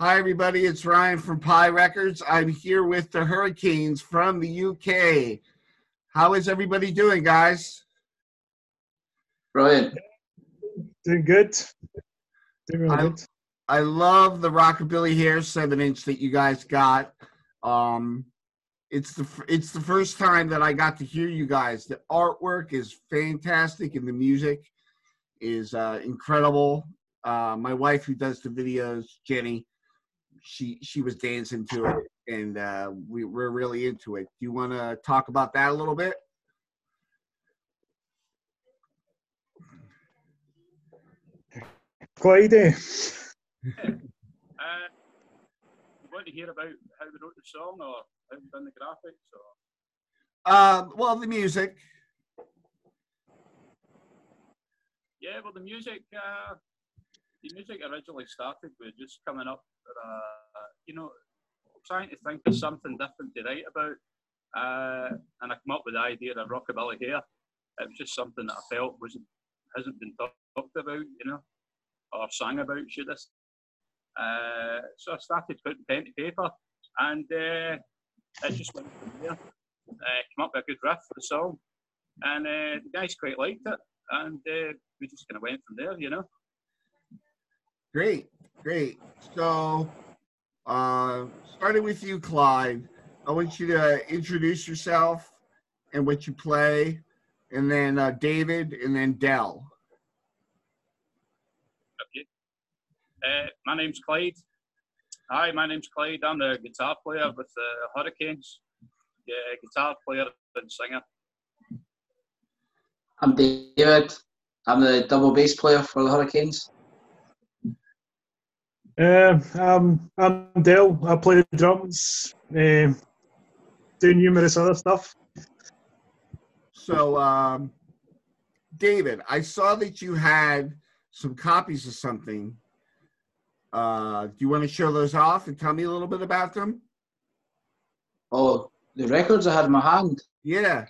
Hi, everybody. It's Ryan from Pie Records. I'm here with the Hurricanes from the UK. How is everybody doing, guys? Brilliant. Doing good. Doing really I, good. I love the Rockabilly Hair 7 inch that you guys got. Um, it's the it's the first time that I got to hear you guys. The artwork is fantastic and the music is uh, incredible. Uh, my wife, who does the videos, Jenny, she she was dancing to it, and uh, we, we're really into it. Do you want to talk about that a little bit? Clyde. Uh, you want to hear about how we wrote the song or how we done the graphics or Uh, well, the music. yeah well the music uh, the music originally started with just coming up uh, you know trying to think of something different to write about uh, and I come up with the idea of rockabilly hair it was just something that I felt wasn't hasn't been talked about you know or sung about should I. Uh, so I started putting pen to paper and uh, it just went from there. Uh, came up with a good riff for the song, and uh, the guys quite liked it, and uh, we just kind of went from there, you know. Great, great. So, uh, starting with you, Clyde, I want you to introduce yourself and what you play, and then uh, David, and then Dell. Okay. Uh, my name's Clyde. Hi, my name's Clyde. I'm the guitar player with the Hurricanes. Yeah, guitar player and singer. I'm David. I'm the double bass player for the Hurricanes. Uh, um, I'm Dale. I play the drums. Uh, do numerous other stuff. So, um, David, I saw that you had some copies of something. Uh, do you want to show those off and tell me a little bit about them? Oh, the records I had in my hand. Yeah.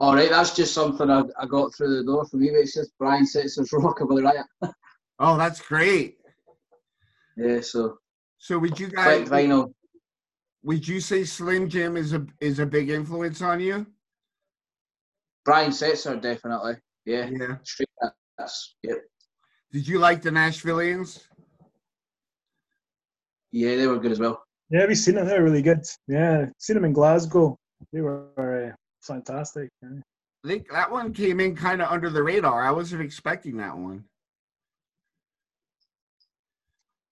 All right, that's just something I, I got through the door from eBay. It's just Brian Setzer's Rockabilly Riot. Oh, that's great. Yeah, so So, would you quick guys vinyl. would you say Slim Jim is a is a big influence on you? Brian Setzer, definitely. Yeah, Yeah. straight that's yeah. Did you like the Nashvillains? Yeah, they were good as well. Yeah, we've seen them. They're really good. Yeah, seen them in Glasgow. They were uh, fantastic. yeah. I think that one came in kind of under the radar. I wasn't expecting that one.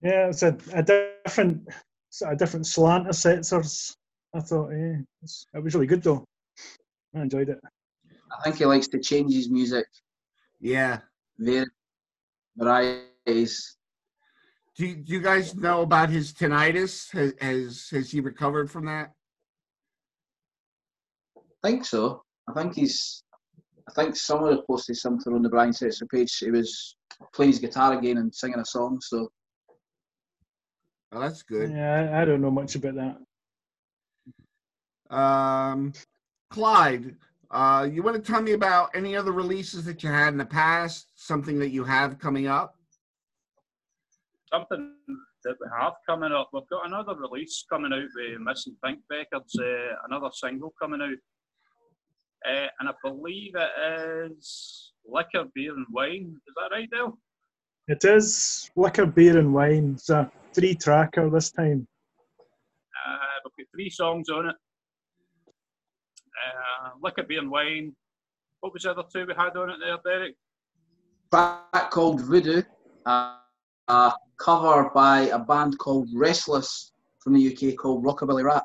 Yeah, it's a, a different, it's a different slant of Setzers. I thought, yeah, it's, it was really good though. I enjoyed it. I think he likes to change his music. Yeah. Very varieties. Do you, do you guys know about his tinnitus? Has, has has he recovered from that? I think so. I think he's. I think someone posted something on the Brian Setzer page. He was playing his guitar again and singing a song. So Oh, that's good. Yeah, I, I don't know much about that. Um, Clyde, uh, you want to tell me about any other releases that you had in the past? Something that you have coming up? Something that we have coming up. We've got another release coming out with Missing Fink Records, uh, another single coming out. Uh, and I believe it is Liquor, Beer and Wine. Is that right, Dale? It is liquor, beer, and wine. It's a three tracker this time. Uh, we've got three songs on it. Uh, Liquor, Beer and Wine. What was the other two we had on it there, Derek? track called Voodoo, uh, a cover by a band called Restless from the UK called Rockabilly Rat.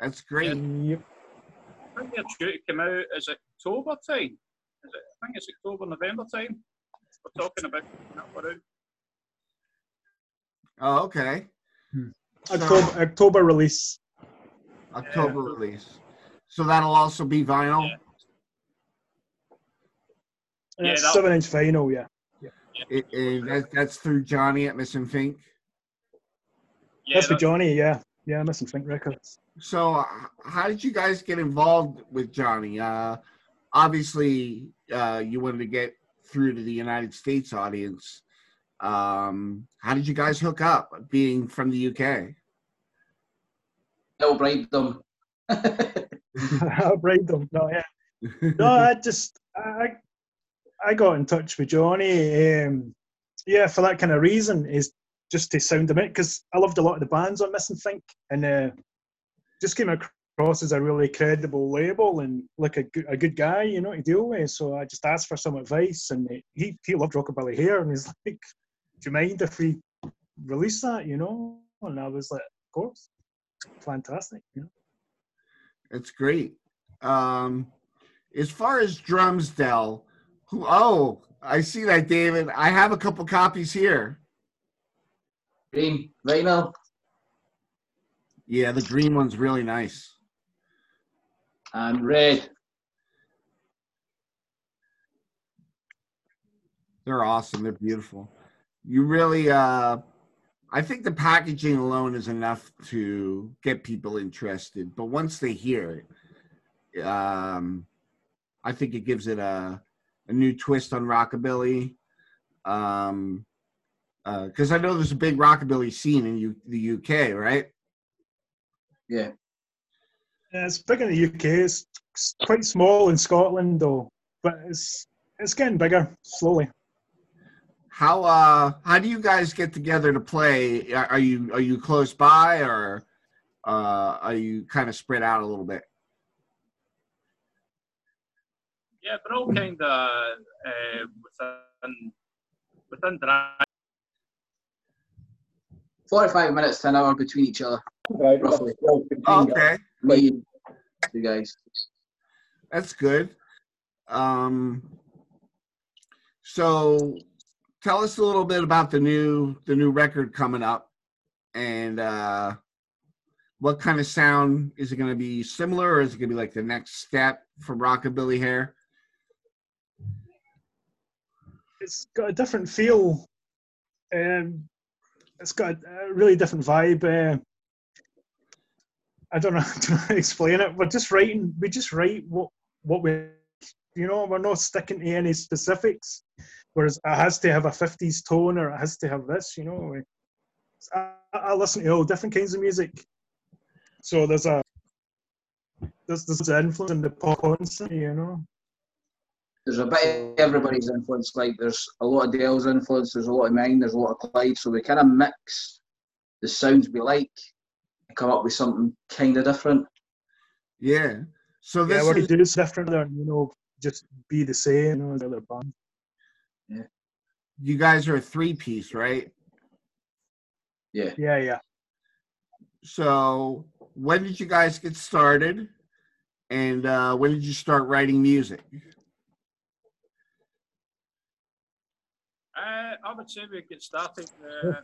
That's great. Yep. I think they're due to come out is October time. Is it? I think it's October, November time. We're talking about that. Oh, okay. October, October release. October Yeah. release. So that'll also be vinyl. Yeah. And Yeah, seven inch vinyl, yeah. It, it, that, that's through Johnny at Missing Fink. Yeah, That's for Johnny, yeah. Yeah, Missing Fink Records. So, uh, how did you guys get involved with Johnny? Uh, obviously, uh, you wanted to get through to the United States audience. Um, how did you guys hook up? Being from the UK. I'll bribe them. I bribed them. No, yeah. no, I just I I got in touch with Johnny. Um, yeah, for that kind of reason is just to sound him out because I loved a lot of the bands on Missing Fink and uh, just came across as a really credible label and like a good, a good guy, you know, to deal with. So I just asked for some advice and he he loved Rockabilly Hair and he's like, "Do you mind if we release that?" You know, and I was like, "Of course, fantastic." You know? It's great. Um, as far as drums, Dell, who? Oh, I see that, David. I have a couple copies here. Green, vinyl. Yeah, the green one's really nice. And red. They're awesome. They're beautiful. You really, uh, I think the packaging alone is enough to get people interested. But once they hear it, um, I think it gives it a, a new twist on rockabilly. Um, because I know there's a big rockabilly scene in U- the UK, right? Yeah. Yeah, it's big in the UK. It's quite small in Scotland, though, but it's it's getting bigger slowly. How uh how do you guys get together to play? Are are you are you close by or uh are you kind of spread out a little bit? Yeah, they're all kind of uh, within within drive. 45 minutes to an hour between each other, roughly. Okay, Me you guys. that's good. Um so tell us a little bit about the new the new record coming up and uh what kind of sound is it going to be similar or is it going to be like the next step from rockabilly hair It's got a different feel. Um, it's got a really different vibe. Uh, I don't know how to explain it. We're just writing. We just write what what we, you know. We're not sticking to any specifics. Whereas it has to have a '50s tone, or it has to have this. You know. I, I listen to all different kinds of music. So there's a there's there's an influence in the pop constantly, you know. There's a bit of everybody's influence. Like there's a lot of Dale's influence. There's a lot of mine. There's a lot of Clyde. So we kind of mix the sounds we like and come up with something kind of different. yeah so Yeah, this what is, you do is different than you know, just be the same, you know, as the other band. you guys are a three piece right Yeah. Yeah, yeah. So, when did you guys get started? And uh, when did you start writing music? Uh, I would say we get started. Uh,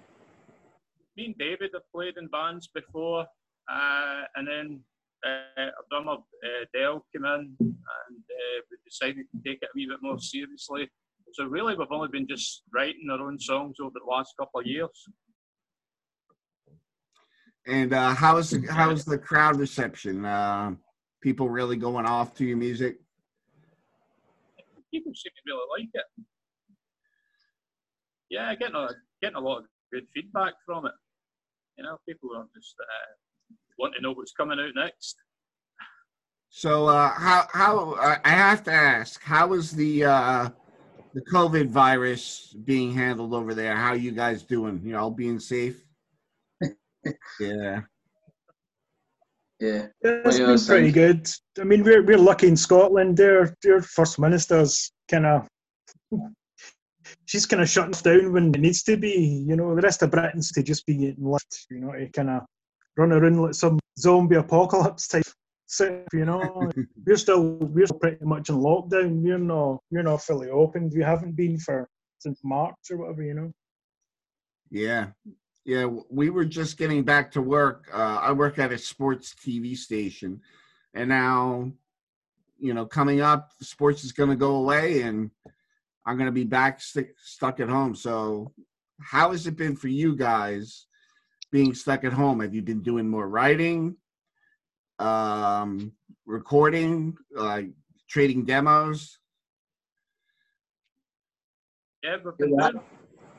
me and David have played in bands before, uh, and then uh, our drummer uh, Dale came in, and uh, we decided to take it a wee bit more seriously. So really, we've only been just writing our own songs over the last couple of years. And uh, how is the, how is the crowd reception? Uh, people really going off to your music? People seem to really like it. Yeah, getting a getting a lot of good feedback from it. You know, people are just uh, want to know what's coming out next. So, uh, how how uh, I have to ask, how is the uh, the COVID virus being handled over there? How you guys doing? You all being safe? yeah. Yeah. Yeah, It's yeah, been same. pretty good. I mean, we're we're lucky in Scotland. Their their first minister's kind of she's kind of shutting us down when it needs to be. You know, the rest of Britain's to just be getting left. You know, to kind of run around like some zombie apocalypse type. Stuff, you know, we're still we're still pretty much in lockdown. We're not we're not fully opened. We haven't been for since March or whatever. You know. Yeah. Yeah, we were just getting back to work. Uh, I work at a sports TV station, and now, you know, coming up, sports is going to go away, and I'm going to be back st- stuck at home. So, how has it been for you guys being stuck at home? Have you been doing more writing, um, recording, like trading demos? Yeah, we've Yeah.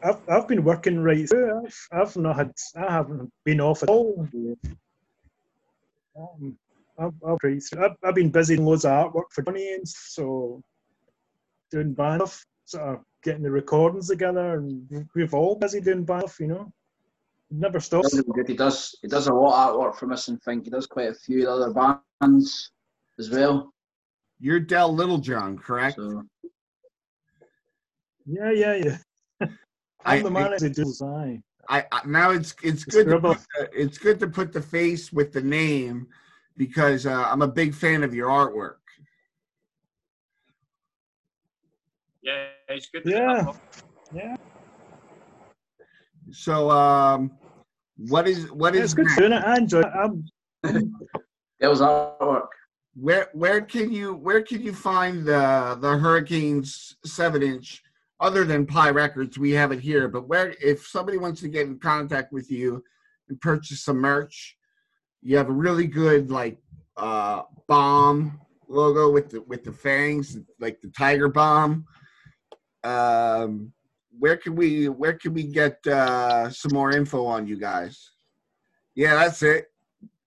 I've, I've been working right through. I've, I've not had, I haven't been off at all. Um, I've, I've. I've, I've been busy in loads of artwork for Johnny, and so doing band stuff, sort of getting the recordings together, and we've all busy doing band stuff, you know. Never stops. Does. He does. He does a lot of artwork for Missing Fink. He does quite a few other bands as well. You're Dell Littlejohn, correct? So Yeah, yeah, yeah. I- I'm the man who does I. I, I now it's it's good to put the, it's good to put the face with the name because uh, I'm a big fan of your artwork. Yeah, it's good. to Yeah. Yeah, So um, what is what it's is good doing it. I enjoy it. I'm, that was where where can you where can you find the the Hurricanes seven inch other than Pi Records? We have it here, but where if somebody wants to get in contact with you and purchase some merch, you have a really good like uh bomb logo with the with the fangs, like the tiger bomb. Um, where can we where can we get uh some more info on you guys? Yeah, that's it.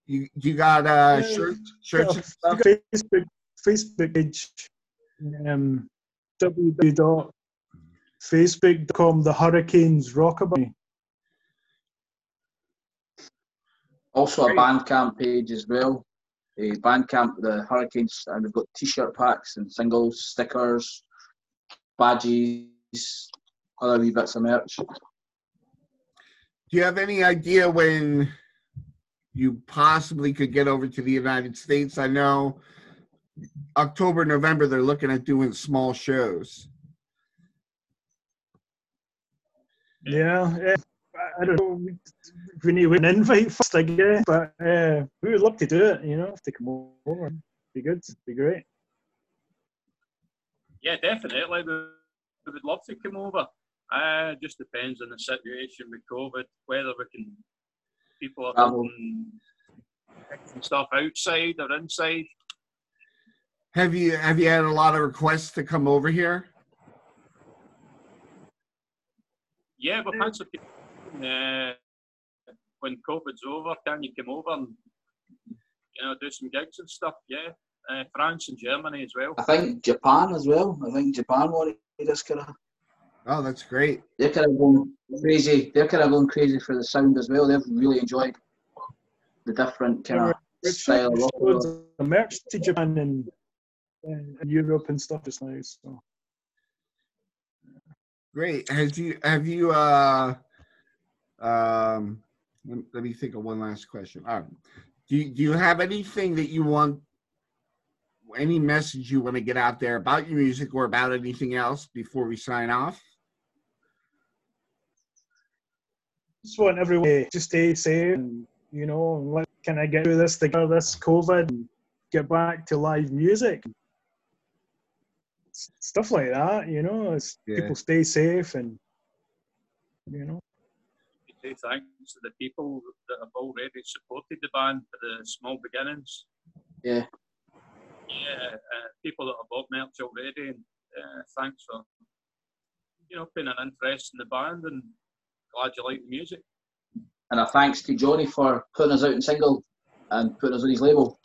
You you got uh Yeah. shirts shirts and stuff? Facebook Facebook page, um, www.facebook.com the Hurricanes Rockabilly. Also a Great. Bandcamp page as well. A Bandcamp, the Hurricanes, and we've got T-shirt packs and singles, stickers, badges, other wee bits of merch. Do you have any idea when you possibly could get over to the United States? I know October, November, they're looking at doing small shows. Yeah, yeah. I- I don't know. We- We need an invite first, I guess, but uh, we would love to do it. You know, if they come over, be good, be great. Yeah, definitely. We, we would love to come over. Uh, just depends on the situation with COVID, whether we can, people are doing stuff outside or inside. Have you have you had a lot of requests to come over here? Yeah, we've had some people, uh, when COVID's over, can you come over and, you know, do some gigs and stuff? Yeah. Uh, France and Germany as well. I think Japan as well. I think Japan wanted us kind of. Oh, that's great. They're kind of going crazy. They're kind of going crazy for the sound as well. They've really enjoyed the different kind of Rich style of rock. loads merch to Japan and, and Europe and stuff just now. So Great. Has you have you uh um let, let me think of one last question. All right. Do you, do you have anything that you want any message you want to get out there about your music or about anything else before we sign off? just want everyone to stay safe and you know, and let can I get through this together, this COVID, and get back to live music, stuff like that. You know, it's, Yeah. people stay safe and you know. say thanks to the people that have already supported the band for the small beginnings. Yeah. Yeah, uh, people that have bought merch already, and uh, thanks for you know putting an interest in the band, and glad you like the music. And a thanks to Johnny for putting us out in single and putting us on his label.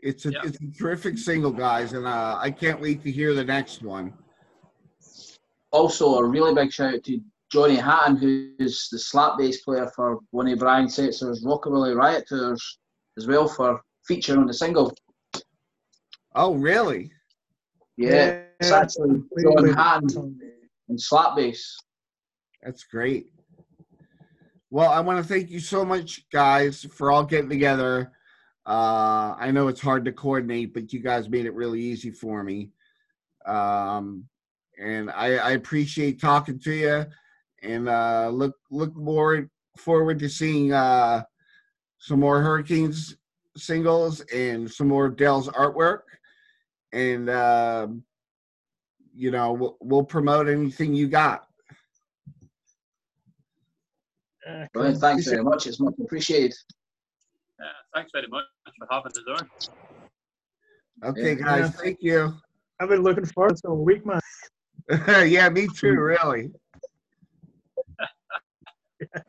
It's a Yeah. it's a terrific single, guys, and uh, I can't wait to hear the next one. Also, a really big shout out to Johnny Hatton, who's the slap bass player for one of Brian Setzer's Rockabilly Riot tours, as well for featuring on the single. Oh, really? Yeah, it's actually John Hatton and slap bass. That's great. Well, I want to thank you so much, guys, for all getting together. Uh, I know it's hard to coordinate, but you guys made it really easy for me. Um, and I, I appreciate talking to you, and uh, look look forward forward to seeing uh, some more Hurricanes singles and some more Dell's artwork. And, uh, you know, we'll, we'll, promote anything you got. Uh, thanks very much. It's much appreciated. Uh, thanks very much for having us on. Okay, yeah. guys, thank you. I've been looking forward to a week, man. yeah, me too, really.